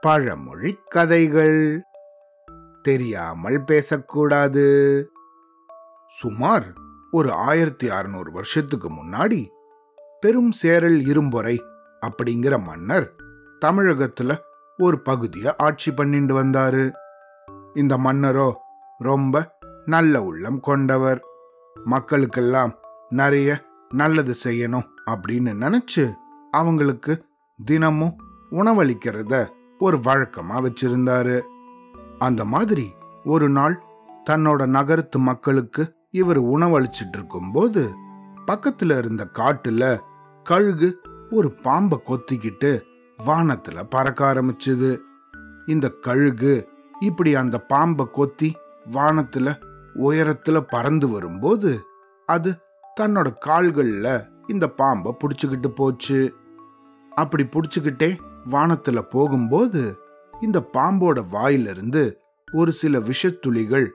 பழமொழி கதைகள். தெரியாமல் பேசக்கூடாது. சுமார் ஒரு ஆயிரத்தி அறுநூறு வருஷத்துக்கு முன்னாடி பெரும் சேரல் இரும்பொறை அப்படிங்கிற மன்னர் தமிழகத்துல ஒரு பகுதியை ஆட்சி பண்ணிட்டு வந்தாரு. இந்த மன்னரோ ரொம்ப நல்ல உள்ளம் கொண்டவர். மக்களுக்கெல்லாம் நிறைய நல்லது செய்யணும் அப்படின்னு நினைச்சு அவங்களுக்கு தினமும் உணவளிக்கிறத ஒரு வழக்கமா வச்சிருந்தாரு. அந்த மாதிரி ஒரு நாள் தன்னோட நகரத்து மக்களுக்கு இவர் உணவளிச்சிட்டு இருக்கும்போது பக்கத்துல இருந்த காட்டுல கழுகு ஒரு பாம்பை கொத்திக்கிட்டு வானத்துல பறக்க ஆரம்பிச்சது. இந்த கழுகு இப்படி அந்த பாம்பை கொத்தி வானத்துல உயரத்துல பறந்து வரும்போது அது தன்னோட கால்கள்ல இந்த பாம்பை பிடிச்சுக்கிட்டு போச்சு. அப்படி பிடிச்சுக்கிட்டே வானத்துல போகும்போது இந்த பாம்போட வாயிலிருந்து ஒரு சில விஷத்துளிகள்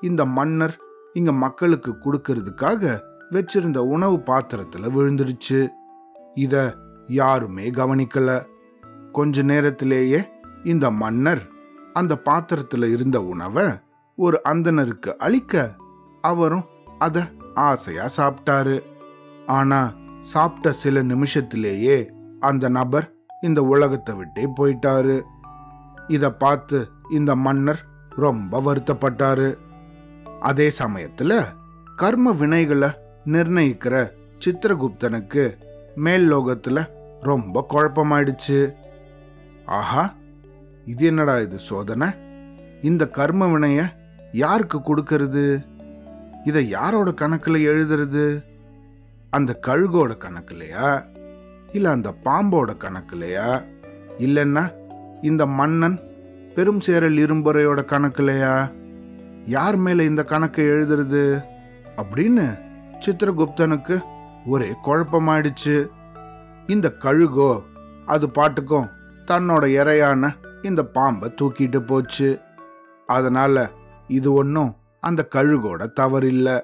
இந்த மன்னர் இங்க மக்களுக்கு கொடுக்கறதுக்காக வச்சிருந்த உணவு பாத்திரத்துல விழுந்துடுச்சு. இத யாருமே கவனிக்கல. கொஞ்ச நேரத்திலேயே இந்த மன்னர் அந்த பாத்திரத்துல இருந்த உணவை ஒரு அந்தணருக்கு அளிக்க அவரும் அத ஆசையா சாப்பிட்டாரு ஆனா சாப்பிட்ட சில நிமிஷத்திலேயே அந்த நபர் இந்த உலகத்தை விட்டே போயிட்டாரு. இத பார்த்து இந்த மன்னர் ரொம்ப வருத்தப்பட்டாரு. அதே சமயத்துல கர்ம வினைகளை நிர்ணயிக்கிற சித்திரகுப்தனுக்கு மேல் லோகத்துல ரொம்ப குழப்பமாயிடுச்சு. ஆஹா இது என்னடா இது சோதனை? இந்த கர்ம வினைய யாருக்கு கொடுக்கறது? இதை யாரோட கணக்குல எழுதுறது? அந்த கழுகோட கணக்குலையா? இல்லை அந்த பாம்போட கணக்குலையா? இல்லைன்னா இந்த மன்னன் பெரும் சேரல் இரும்புறையோட கணக்குலையா? யார் மேல இந்த கணக்கை எழுதுறது? அப்படின்னு சித்திரகுப்தனுக்கு ஒரே குழப்பமாயிடுச்சு. இந்த கழுகோ அது பாட்டுக்கும் தன்னோட இறையான இந்த பாம்பை தூக்கிட்டு போச்சு. அதனால இது ஒன்றும் அந்த கழுகோட தவறில்லை.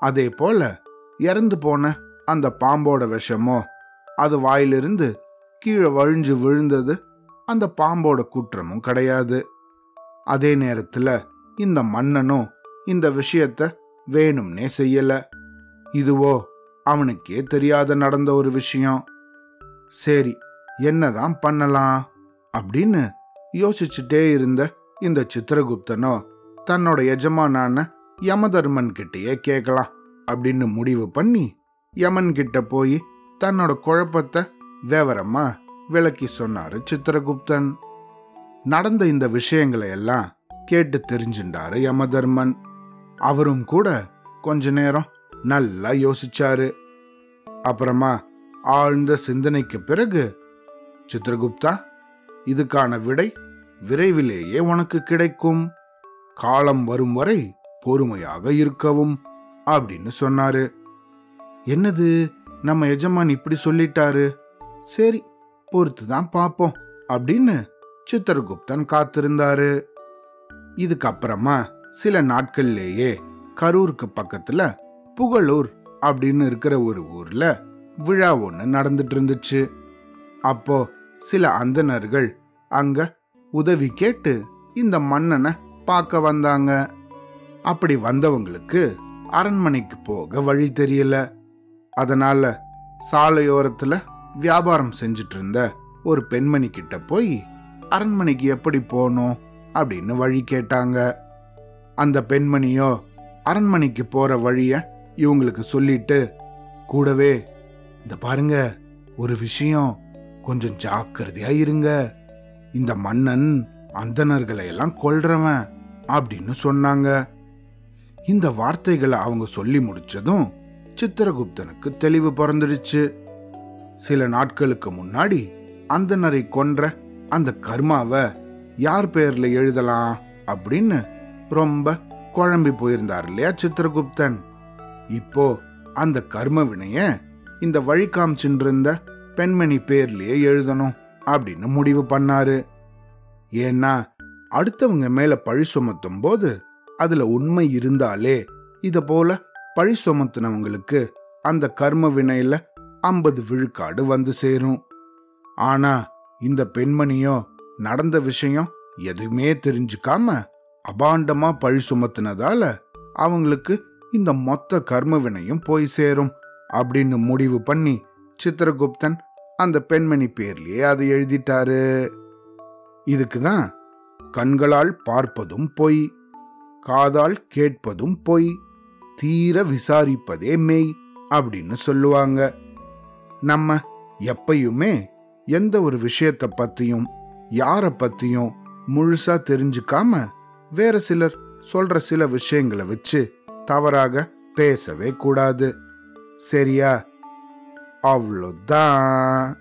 அதே போல இறந்து போன அந்த பாம்போட விஷமோ அது வாயிலிருந்து கீழே வழிஞ்சு விழுந்தது. அந்த பாம்போட குற்றமும் கிடையாது. அதே நேரத்துல இந்த மன்னனும் இந்த விஷயத்த வேணும்னே செய்யல. இதுவோ அவனுக்கே தெரியாத நடந்த ஒரு விஷயம். சரி என்னதான் பண்ணலாம்? அப்படின்னு யோசிச்சுட்டே இருந்த இந்த சித்திரகுப்தனோ தன்னோட எஜமானான யமதர்மன் கிட்டேயே கேட்கலாம் அப்படின்னு முடிவு பண்ணி யமன் கிட்ட போய் தன்னோட குழப்பத்தை விவரமா விளக்கி சொன்னாரு சித்திரகுப்தன். நடந்த இந்த விஷயங்களை எல்லாம் கேட்டு தெரிஞ்சுட்டாரு யமதர்மன். அவரும் கூட கொஞ்ச நேரம் நல்லா யோசிச்சாரு. அப்புறமா ஆழ்ந்த சிந்தனைக்கு பிறகு சித்திரகுப்தா இதுக்கான விடை விரைவிலேயே உனக்கு கிடைக்கும். காலம் வரும் வரை பொறுமையாக இருக்கவும் அப்படின்னு சொன்னாரு. என்னது? நம்ம எஜமான் இப்படி சொல்லிட்டாரு. சரி பொறுத்து தான் பார்ப்போம் அப்படின்னு சித்திரகுப்தன் காத்திருந்தாரு. இதுக்கப்புறமா சில நாட்கள்லேயே கரூருக்கு பக்கத்துல புகழூர் அப்படின்னு இருக்கிற ஒரு ஊர்ல விழா ஒன்று நடந்துட்டு இருந்துச்சு. அப்போ சில அந்தனர்கள் அங்க உதவி கேட்டு இந்த மன்னனை பார்க்க வந்தாங்க. அப்படி வந்தவங்களுக்கு அரண்மனைக்கு போக வழி தெரியல. அதனால சாலையோரத்துல வியாபாரம் செஞ்சுட்டு இருந்த ஒரு பெண்மணி கிட்ட போய் அரண்மனைக்கு எப்படி போகணும்? அப்படின்னு வழி கேட்டாங்க. அந்த பெண்மணியோ அரண்மனைக்கு போற வழிய இவங்களுக்கு சொல்லிட்டு கூடவே இந்த பாருங்க ஒரு விஷயம் கொஞ்சம் ஜாக்கிரதையா இருங்க. இந்த மன்னன் அந்தணர்களை எல்லாம் கொல்றவன் அப்படின்னு சொன்னாங்க. இந்த வார்த்தைகளை அவங்க சொல்லி முடிச்சதும் சித்திரகுப்தனுக்கு தெளிவு பிறந்துடுச்சு. சில நாட்களுக்கு முன்னாடி அந்தனரை கொன்ற அந்த கர்மாவை யார் பேர்ல எழுதலாம் அப்படின்னு ரொம்ப குழம்பி போயிருந்தார் இல்லையா சித்திரகுப்தன். இப்போ அந்த கர்ம வினைய இந்த வழி காமிச்சுட்டு பெண்மணி பேர்லயே எழுதணும் அப்படின்னு முடிவு பண்ணாரு. ஏன்னா அடுத்தவங்க மேல பழி சுமத்தும் போது அதுல உண்மை இருந்தாலே இத போல பழி சுமத்துனவங்களுக்கு அந்த கர்ம வினையில ஐம்பது விழுக்காடு வந்து சேரும். ஆனா இந்த பெண்மணியோ நடந்த விஷயம் எதுவுமே தெரிஞ்சுக்காம அபாண்டமா பழி சுமத்துனதால அவங்களுக்கு இந்த மொத்த கர்ம வினையும் போய் சேரும் அப்படின்னு முடிவு பண்ணி சித்திரகுப்தன் அந்த பெண்மணி பேர்லயே அதை எழுதிட்டாரு. இதுக்கு தான் கண்களால் பார்ப்பதும் பொய் காதால் கேட்பதும் பொய் தீர விசாரிப்பதே மெய் அப்படின்னு சொல்லுவாங்க. நம்ம எப்பயுமே எந்த ஒரு விஷயத்தை பத்தியும் யாரை பத்தியும் முழுசா தெரிஞ்சுக்காம வேற சிலர் சொல்ற சில விஷயங்களை வச்சு தவறாக பேசவே கூடாது. சரியா? அவ்வளோதான்.